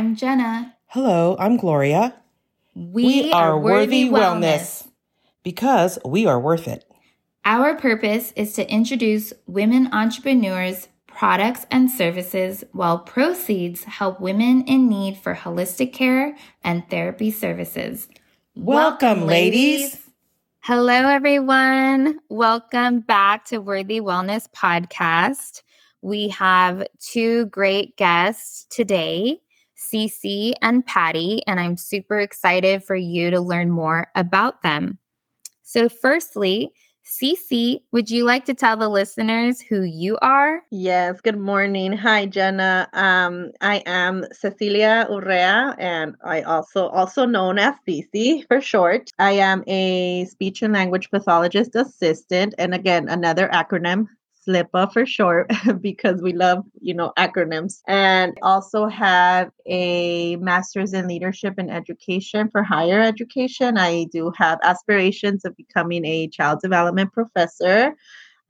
I'm Jenna. Hello, I'm Gloria. We, are, Worthy Wellness. because we are worth it. Our purpose is to introduce women entrepreneurs, products, and services while proceeds help women in need for holistic care and therapy services. Welcome, ladies. Hello, everyone. Welcome back to Worthy Wellness Podcast. We have two great guests today, Ceci and Patty, and I'm super excited for you to learn more about them. So, firstly, Ceci, would you like to tell the listeners who you are? Yes, good morning. Hi, Jenna. Um, I am Cecilia Urrea, and I also also known as Ceci for short. I am a speech and language pathologist assistant, and again, another acronym SLPA for short because we love, you know, acronyms. And also have a master's in leadership and education for higher education. I do have aspirations of becoming a child development professor.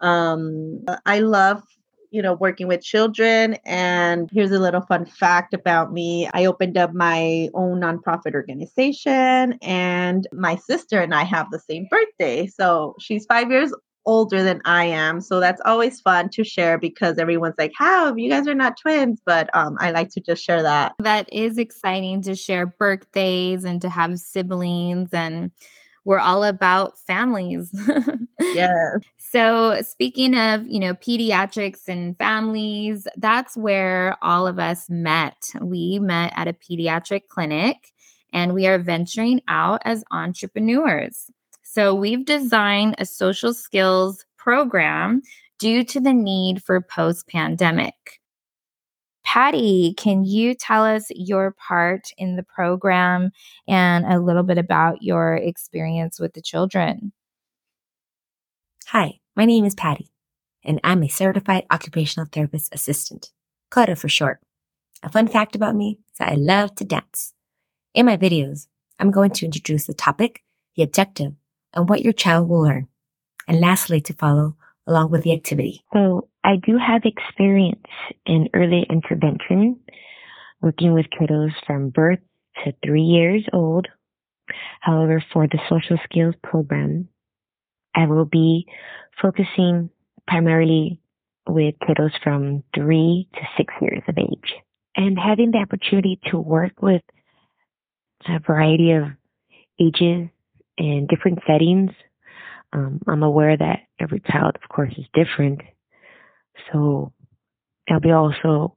Um, I love you know working with children and here's a little fun fact about me i opened up my own nonprofit organization and my sister and i have the same birthday so she's five years older than I am. So that's always fun to share because everyone's like, How? You guys are not twins. But um, I like to just share that. That is exciting to share birthdays and to have siblings. And we're all about families. yeah. So speaking of, you know, pediatrics and families, that's where all of us met. We met at a pediatric clinic and we are venturing out as entrepreneurs. So we've designed a social skills program due to the need for post pandemic. Patty, can you tell us your part in the program and a little bit about your experience with the children? Hi, my name is Patty, and I'm a certified occupational therapist assistant, COTA for short. A fun fact about me is that I love to dance. In my videos, I'm going to introduce the topic, the objective, and what your child will learn. And lastly, to follow along with the activity. So I do have experience in early intervention, working with kiddos from birth to three years old. However, for the social skills program, I will be focusing primarily with kiddos from three to six years of age and having the opportunity to work with a variety of ages in different settings. Um, I'm aware that every child, of course, is different. So I'll be also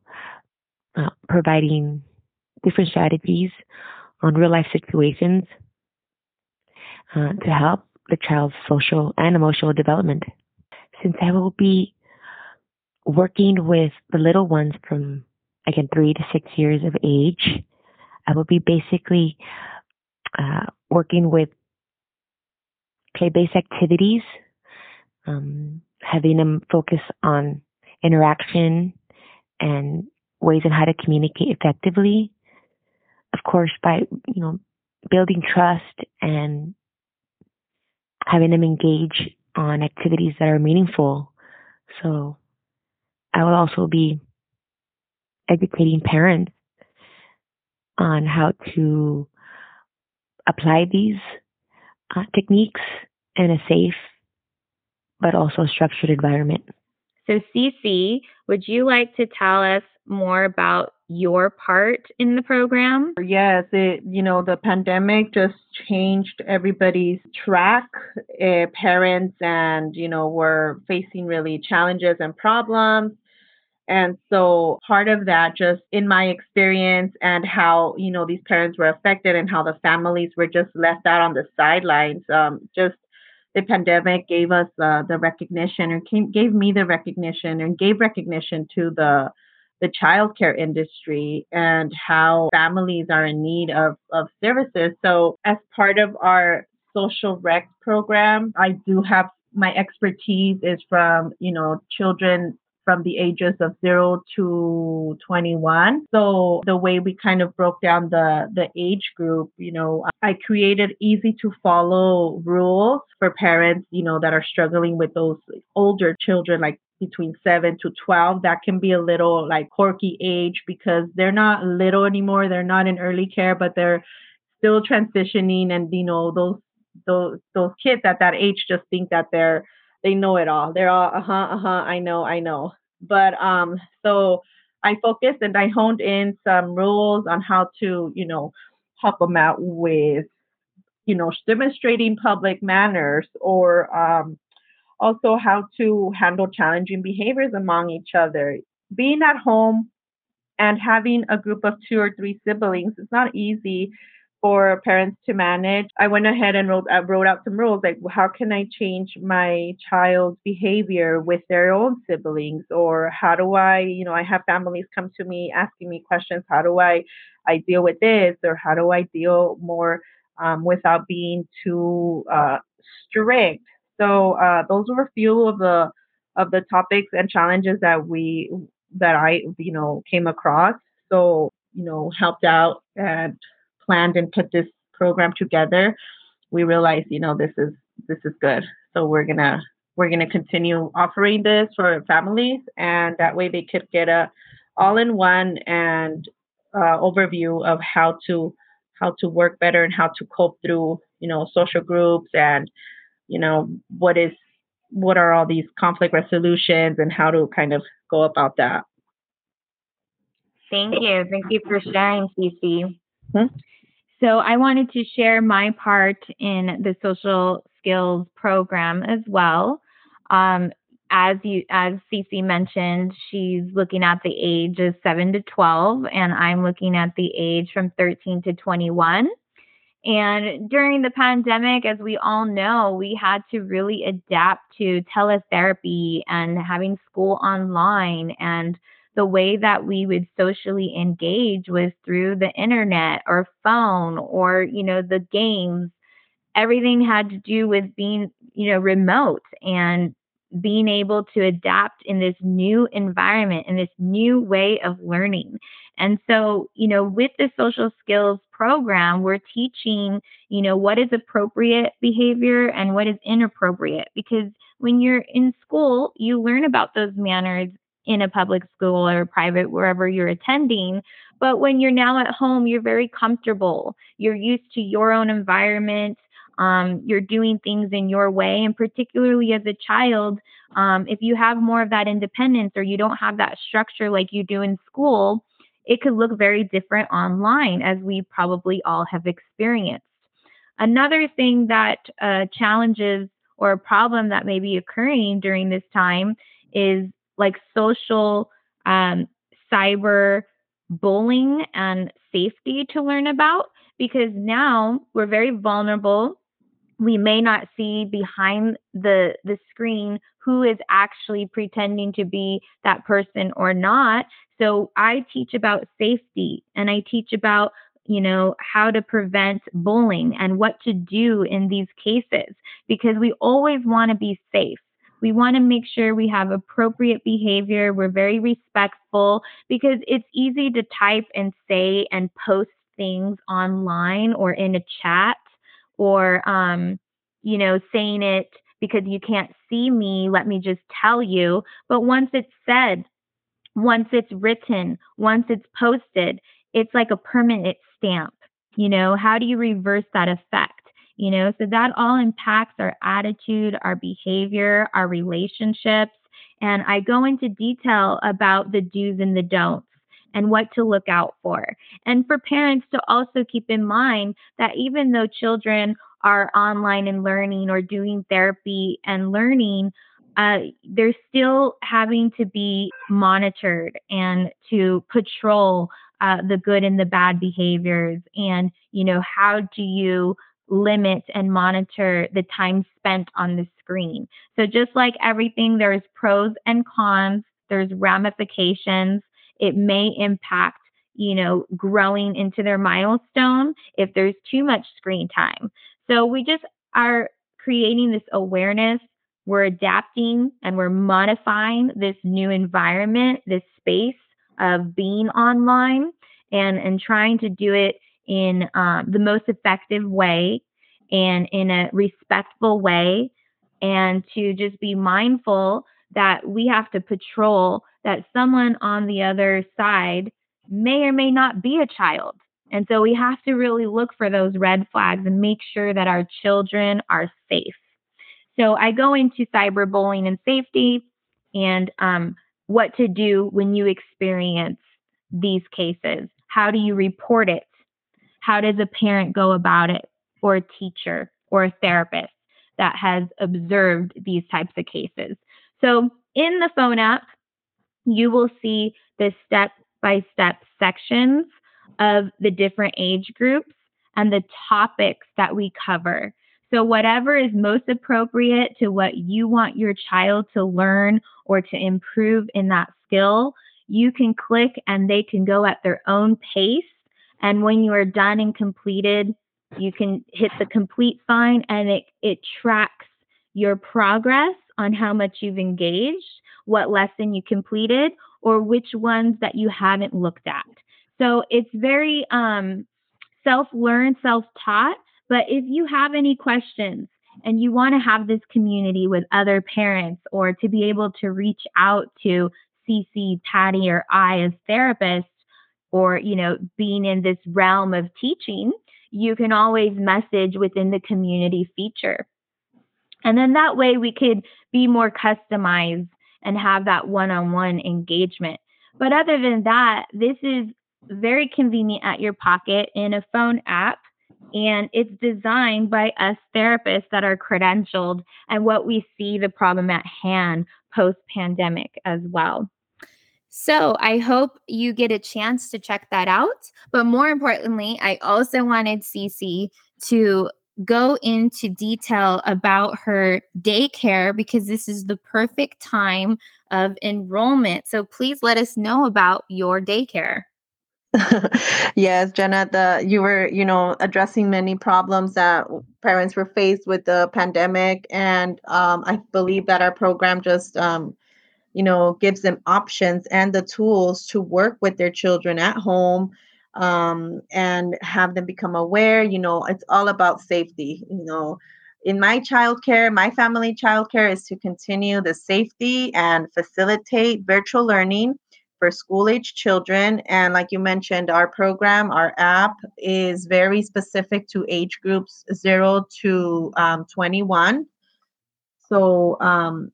uh, providing different strategies on real life situations uh, to help the child's social and emotional development. Since I will be working with the little ones from, again, three to six years of age, I will be basically uh, working with play based activities, um, having them focus on interaction and ways on how to communicate effectively. Of course, by, you know, building trust and having them engage on activities that are meaningful. So I will also be educating parents on how to apply these uh, techniques in a safe but also structured environment. So, Ceci, would you like to tell us more about your part in the program? Yes, it you know the pandemic just changed everybody's track. Uh, parents and you know were facing really challenges and problems. And so part of that, just in my experience and how, you know, these parents were affected and how the families were just left out on the sidelines, um, just the pandemic gave us uh, the recognition or came, gave me the recognition and gave recognition to the the childcare industry and how families are in need of, of services. So as part of our social rec program, I do have my expertise is from, you know, children from the ages of 0 to 21. So the way we kind of broke down the the age group, you know, I created easy to follow rules for parents, you know, that are struggling with those older children like between 7 to 12 that can be a little like quirky age because they're not little anymore they're not in early care but they're still transitioning and you know those those those kids at that age just think that they're they know it all they're all uh-huh uh-huh i know i know but um so i focused and i honed in some rules on how to you know help them out with you know demonstrating public manners or um also how to handle challenging behaviors among each other. Being at home and having a group of two or three siblings is not easy for parents to manage. I went ahead and wrote, I wrote out some rules like how can I change my child's behavior with their own siblings or how do I, you know, I have families come to me asking me questions, how do I I deal with this or how do I deal more um, without being too uh, strict so uh, those were a few of the of the topics and challenges that we that I you know came across. So you know helped out and planned and put this program together. We realized you know this is this is good. So we're gonna we're gonna continue offering this for families, and that way they could get a all-in-one and uh, overview of how to how to work better and how to cope through you know social groups and you know, what is what are all these conflict resolutions and how to kind of go about that. Thank you. Thank you for sharing, Ceci. Hmm? So I wanted to share my part in the social skills program as well. Um, as you as Ceci mentioned, she's looking at the age of seven to twelve, and I'm looking at the age from thirteen to twenty one. And during the pandemic, as we all know, we had to really adapt to teletherapy and having school online. And the way that we would socially engage was through the internet or phone or, you know, the games. Everything had to do with being, you know, remote and being able to adapt in this new environment, in this new way of learning. And so, you know, with the social skills program, we're teaching, you know, what is appropriate behavior and what is inappropriate. Because when you're in school, you learn about those manners in a public school or private, wherever you're attending. But when you're now at home, you're very comfortable. You're used to your own environment. Um, you're doing things in your way. And particularly as a child, um, if you have more of that independence or you don't have that structure like you do in school, it could look very different online, as we probably all have experienced. Another thing that uh, challenges or a problem that may be occurring during this time is like social um, cyber bullying and safety to learn about because now we're very vulnerable. We may not see behind the the screen who is actually pretending to be that person or not. So i teach about safety and i teach about you know how to prevent bullying and what to do in these cases because we always want to be safe we want to make sure we have appropriate behavior we're very respectful because it's easy to type and say and post things online or in a chat or um, you know, saying it because you can't see me, let me just tell you. But once it's said, once it's written, once it's posted, it's like a permanent stamp. You know, how do you reverse that effect? You know, so that all impacts our attitude, our behavior, our relationships. And I go into detail about the do's and the don'ts and what to look out for. And for parents to also keep in mind that even though children are online and learning or doing therapy and learning, uh, they're still having to be monitored and to patrol uh, the good and the bad behaviors. And, you know, how do you limit and monitor the time spent on the screen? So, just like everything, there's pros and cons, there's ramifications. It may impact you know growing into their milestone if there's too much screen time. So we just are creating this awareness. We're adapting and we're modifying this new environment this space of being online and and trying to do it in um, the most effective way and in a respectful way and to just be mindful that we have to patrol that someone on the other side may or may not be a child. And so we have to really look for those red flags and make sure that our children are safe. So I go into cyberbullying and safety and um, what to do when you experience these cases. How do you report it? How does a parent go about it, or a teacher, or a therapist that has observed these types of cases? So in the phone app, you will see the step by step sections of the different age groups and the topics that we cover. So, whatever is most appropriate to what you want your child to learn or to improve in that skill, you can click and they can go at their own pace. And when you are done and completed, you can hit the complete sign and it, it tracks your progress on how much you've engaged, what lesson you completed, or which ones that you haven't looked at. So it's very um, self learned, self taught. But if you have any questions and you want to have this community with other parents or to be able to reach out to Ceci, Patty, or I as therapists, or you know, being in this realm of teaching, you can always message within the community feature. And then that way we could be more customized and have that one on one engagement. But other than that, this is very convenient at your pocket in a phone app. And it's designed by us therapists that are credentialed and what we see the problem at hand post pandemic as well. So I hope you get a chance to check that out. But more importantly, I also wanted Ceci to go into detail about her daycare because this is the perfect time of enrollment. So please let us know about your daycare. yes, Jenna, the you were, you know, addressing many problems that parents were faced with the pandemic, and um, I believe that our program just, um, you know, gives them options and the tools to work with their children at home um, and have them become aware. You know, it's all about safety. You know, in my childcare, my family childcare is to continue the safety and facilitate virtual learning for school age children. And like you mentioned, our program, our app is very specific to age groups 0 to um, 21. So um,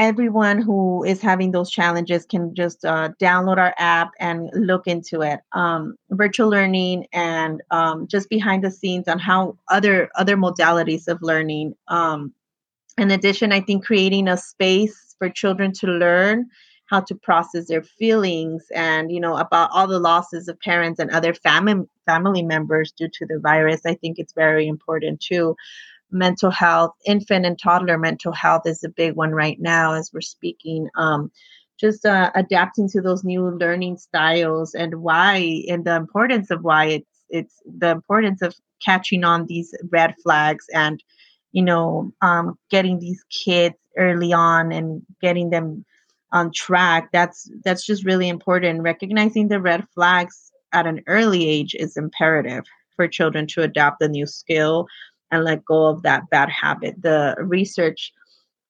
everyone who is having those challenges can just uh, download our app and look into it. Um, virtual learning and um, just behind the scenes on how other other modalities of learning. Um, in addition, I think creating a space for children to learn how to process their feelings and you know about all the losses of parents and other family family members due to the virus i think it's very important too mental health infant and toddler mental health is a big one right now as we're speaking um, just uh, adapting to those new learning styles and why and the importance of why it's it's the importance of catching on these red flags and you know um, getting these kids early on and getting them on track. That's that's just really important. Recognizing the red flags at an early age is imperative for children to adopt a new skill and let go of that bad habit the research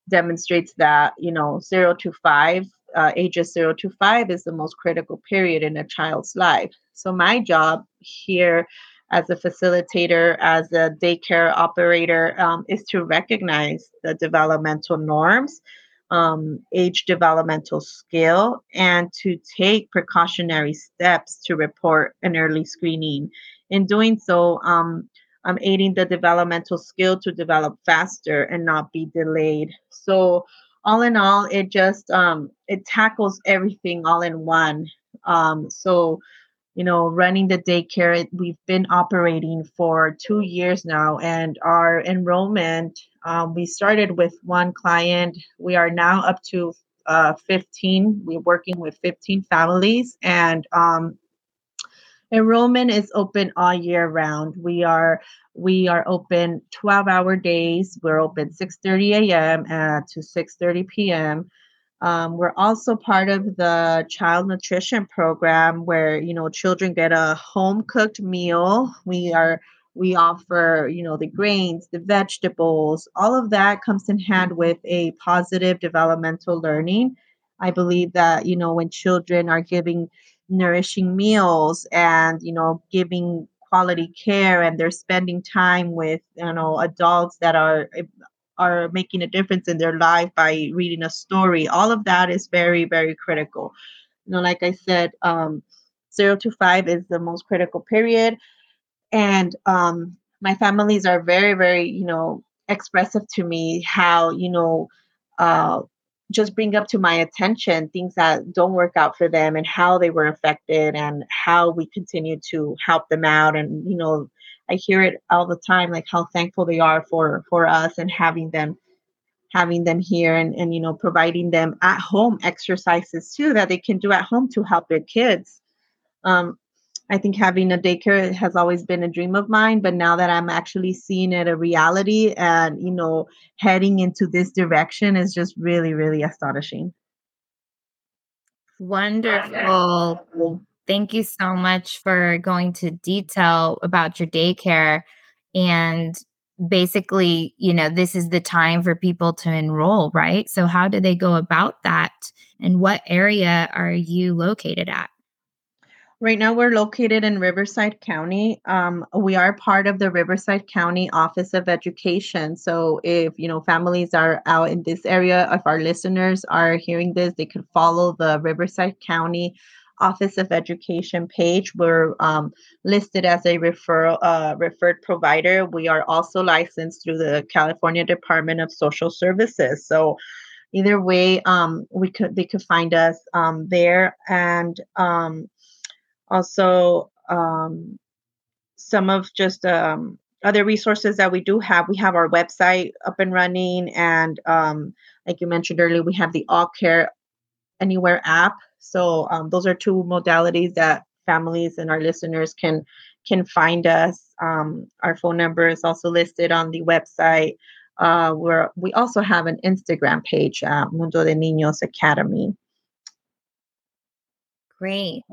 demonstrates that you know 0 to 5 uh, ages 0 to 5 is the most critical period in a child's life so my job here as a facilitator, as a daycare operator, um, is to recognize the developmental norms um, age developmental skill and to take precautionary steps to report an early screening. In doing so, um, I'm aiding the developmental skill to develop faster and not be delayed. So, all in all, it just um, it tackles everything all in one. Um, so, you know, running the daycare, we've been operating for two years now, and our enrollment, um, we started with one client. We are now up to uh, 15. We're working with 15 families, and um, enrollment is open all year round. We are we are open 12 hour days. We're open 6:30 a.m. Uh, to 6:30 p.m. Um, we're also part of the child nutrition program where you know children get a home cooked meal. We are we offer you know the grains the vegetables all of that comes in hand with a positive developmental learning i believe that you know when children are giving nourishing meals and you know giving quality care and they're spending time with you know adults that are are making a difference in their life by reading a story. All of that is very very critical. You know like i said um, zero to five is the most critical period. And um, my families are very very you know expressive to me how you know uh, just bring up to my attention things that don't work out for them and how they were affected and how we continue to help them out. And you know i hear it all the time like how thankful they are for for us and having them having them here and and you know providing them at home exercises too that they can do at home to help their kids. Um, I think having a daycare has always been a dream of mine, but now that I'm actually seeing it a reality and, you know, heading into this direction is just really, really astonishing. Wonderful. Thank you so much for going to detail about your daycare and basically, you know, this is the time for people to enroll, right? So how do they go about that? And what area are you located at? Right now, we're located in Riverside County. Um, we are part of the Riverside County Office of Education. So, if you know families are out in this area, if our listeners are hearing this, they could follow the Riverside County Office of Education page. We're um, listed as a referral uh, referred provider. We are also licensed through the California Department of Social Services. So, either way, um, we could they could find us um, there and um, also um, some of just um, other resources that we do have. We have our website up and running, and um, like you mentioned earlier, we have the All Care Anywhere app. So um, those are two modalities that families and our listeners can can find us. Um, our phone number is also listed on the website. Uh, where we also have an Instagram page, uh, Mundo de Niños Academy. Great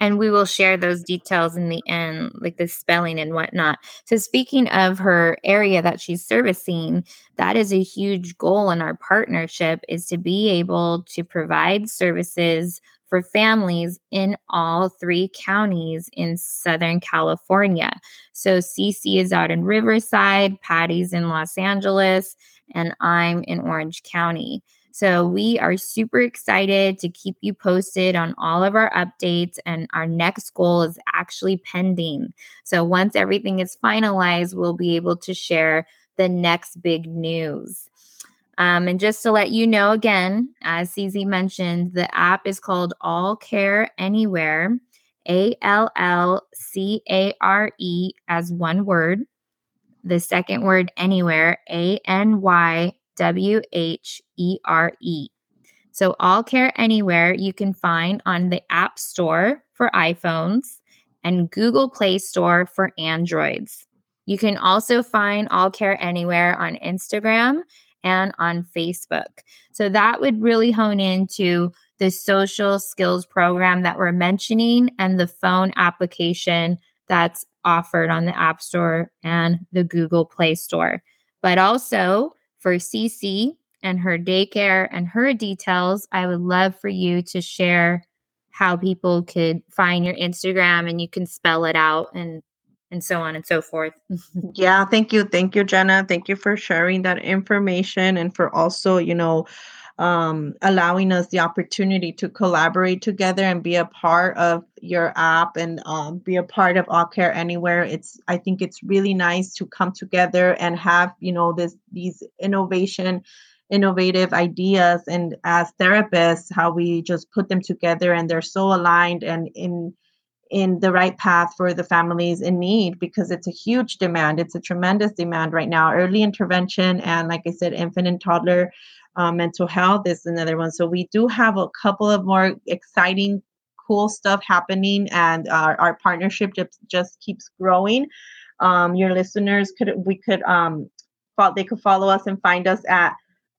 and we will share those details in the end like the spelling and whatnot so speaking of her area that she's servicing that is a huge goal in our partnership is to be able to provide services for families in all three counties in Southern California. So Ceci is out in Riverside, Patty's in Los Angeles, and I'm in Orange County. So we are super excited to keep you posted on all of our updates, and our next goal is actually pending. So once everything is finalized, we'll be able to share the next big news. Um, and just to let you know again, as Ceci mentioned, the app is called All Care Anywhere, A L L C A R E as one word. The second word, anywhere, A N Y W H E R E. So, All Care Anywhere you can find on the App Store for iPhones and Google Play Store for Androids. You can also find All Care Anywhere on Instagram and on Facebook. So, that would really hone into the social skills program that we're mentioning and the phone application that's offered on the App Store and the Google Play Store. But also, for Ceci and her daycare and her details, I would love for you to share how people could find your Instagram and you can spell it out and and so on and so forth. yeah, thank you. Thank you, Jenna. Thank you for sharing that information and for also, you know, um, allowing us the opportunity to collaborate together and be a part of your app and um, be a part of all care anywhere. It's i think it's really nice to come together and have you know this these innovation innovative ideas and as therapists how we just put them together and they're so aligned and in in the right path for the families in need because it's a huge demand. It's a tremendous demand right now. Early intervention and like i said infant and toddler uh, mental health is another one. So we do have a couple of more exciting, cool stuff happening, and our, our partnership just, just keeps growing. Um, your listeners could we could um, they could follow us and find us at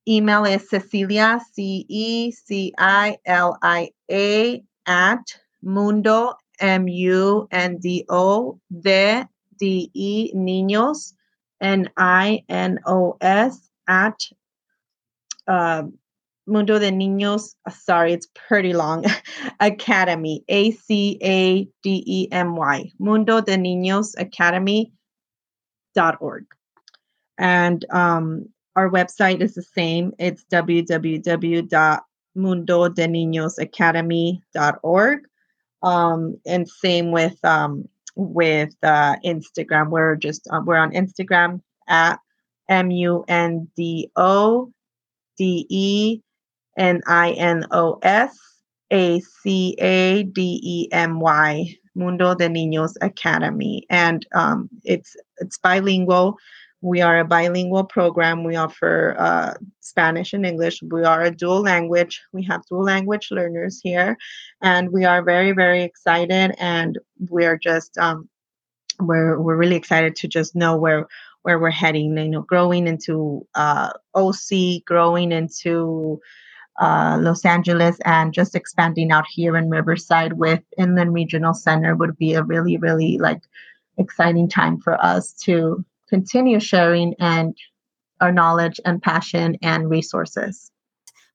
email is Cecilia C E C I L I A at mundo m u n d o D E Niños, N I N O S, at uh, Mundo de Niños, sorry, it's pretty long, Academy, A C A D E M Y, Mundo de Niños Academy dot org. And um, our website is the same. It's www.mundodeninosacademy.org. Um, and same with um, with uh, Instagram. We're just uh, we're on Instagram at M U N D O D E N I N O S A C A D E M Y Mundo de Niños Academy, and um, it's it's bilingual. We are a bilingual program. We offer uh, Spanish and English. We are a dual language. We have dual language learners here, and we are very very excited. And we're just um, we're we're really excited to just know where where we're heading. You know, growing into uh, OC, growing into uh, Los Angeles and just expanding out here in Riverside with Inland Regional Center would be a really, really like exciting time for us to continue sharing and our knowledge and passion and resources.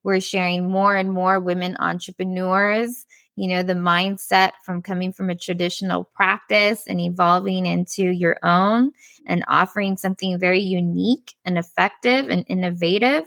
We're sharing more and more women entrepreneurs, you know, the mindset from coming from a traditional practice and evolving into your own and offering something very unique and effective and innovative.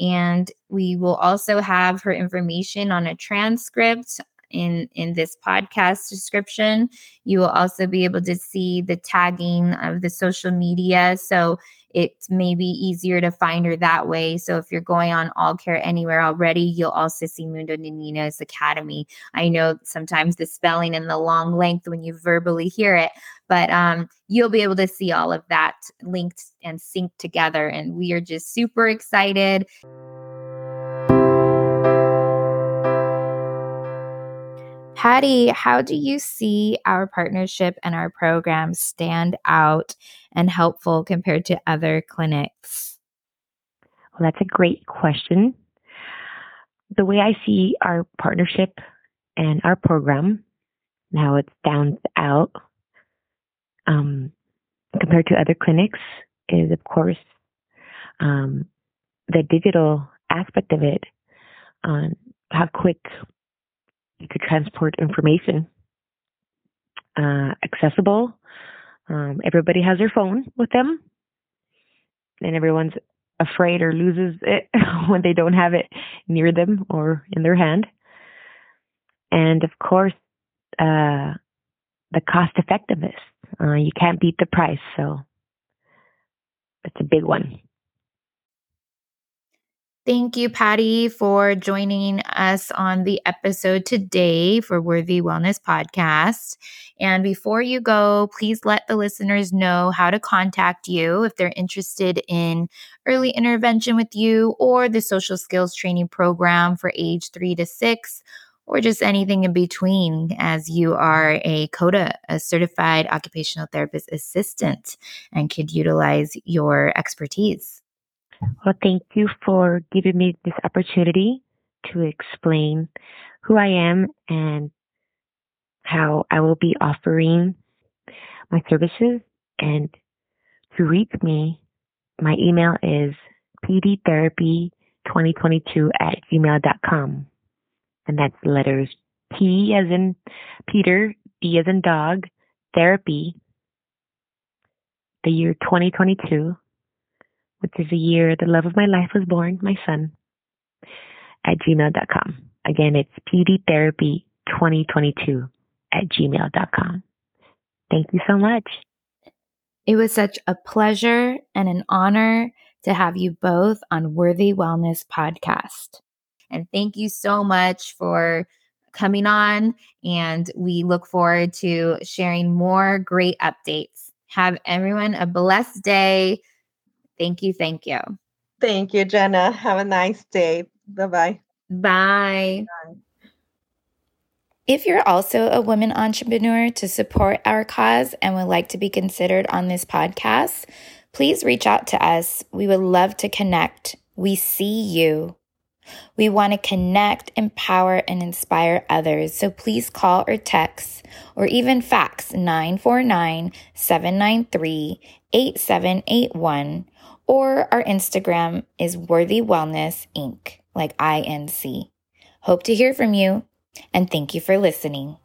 And we will also have her information on a transcript in in this podcast description. You will also be able to see the tagging of the social media. So it may be easier to find her that way. So if you're going on All Care Anywhere already, you'll also see Mundo de Academy. I know sometimes the spelling and the long length when you verbally hear it, but um, you'll be able to see all of that linked and synced together. And we are just super excited. Patty, how do you see our partnership and our program stand out and helpful compared to other clinics? Well, that's a great question. The way I see our partnership and our program, how it stands out um, compared to other clinics, is of course um, the digital aspect of it, on how quick you could transport information. Uh, accessible. Um, everybody has their phone with them, and everyone's afraid or loses it when they don't have it near them or in their hand. And of course, uh, the cost effectiveness. Uh, you can't beat the price, so that's a big one. Thank you, Patty, for joining us on the episode today for Worthy Wellness Podcast. And before you go, please let the listeners know how to contact you if they're interested in early intervention with you or the social skills training program for age three to six or just anything in between as you are a COTA, a certified occupational therapist assistant, and could utilize your expertise. Well, thank you for giving me this opportunity to explain who I am and how I will be offering my services. And to reach me, my email is pdtherapy2022 at gmail.com. And that's letters P as in Peter, D as in dog, therapy, the year 2022 which is the year the love of my life was born, my son, at gmail.com. Again, it's pdtherapy2022 at gmail.com. Thank you so much. It was such a pleasure and an honor to have you both on Worthy Wellness Podcast. And thank you so much for coming on. And we look forward to sharing more great updates. Have everyone a blessed day. Thank you. Thank you. Thank you, Jenna. Have a nice day. Bye-bye. Bye. Bye. If you're also a woman entrepreneur to support our cause and would like to be considered on this podcast, please reach out to us. We would love to connect. We see you. We want to connect, empower, and inspire others. So please call or text or even fax 949 793 8781 or our Instagram is Worthy Wellness Inc., like INC. Hope to hear from you and thank you for listening.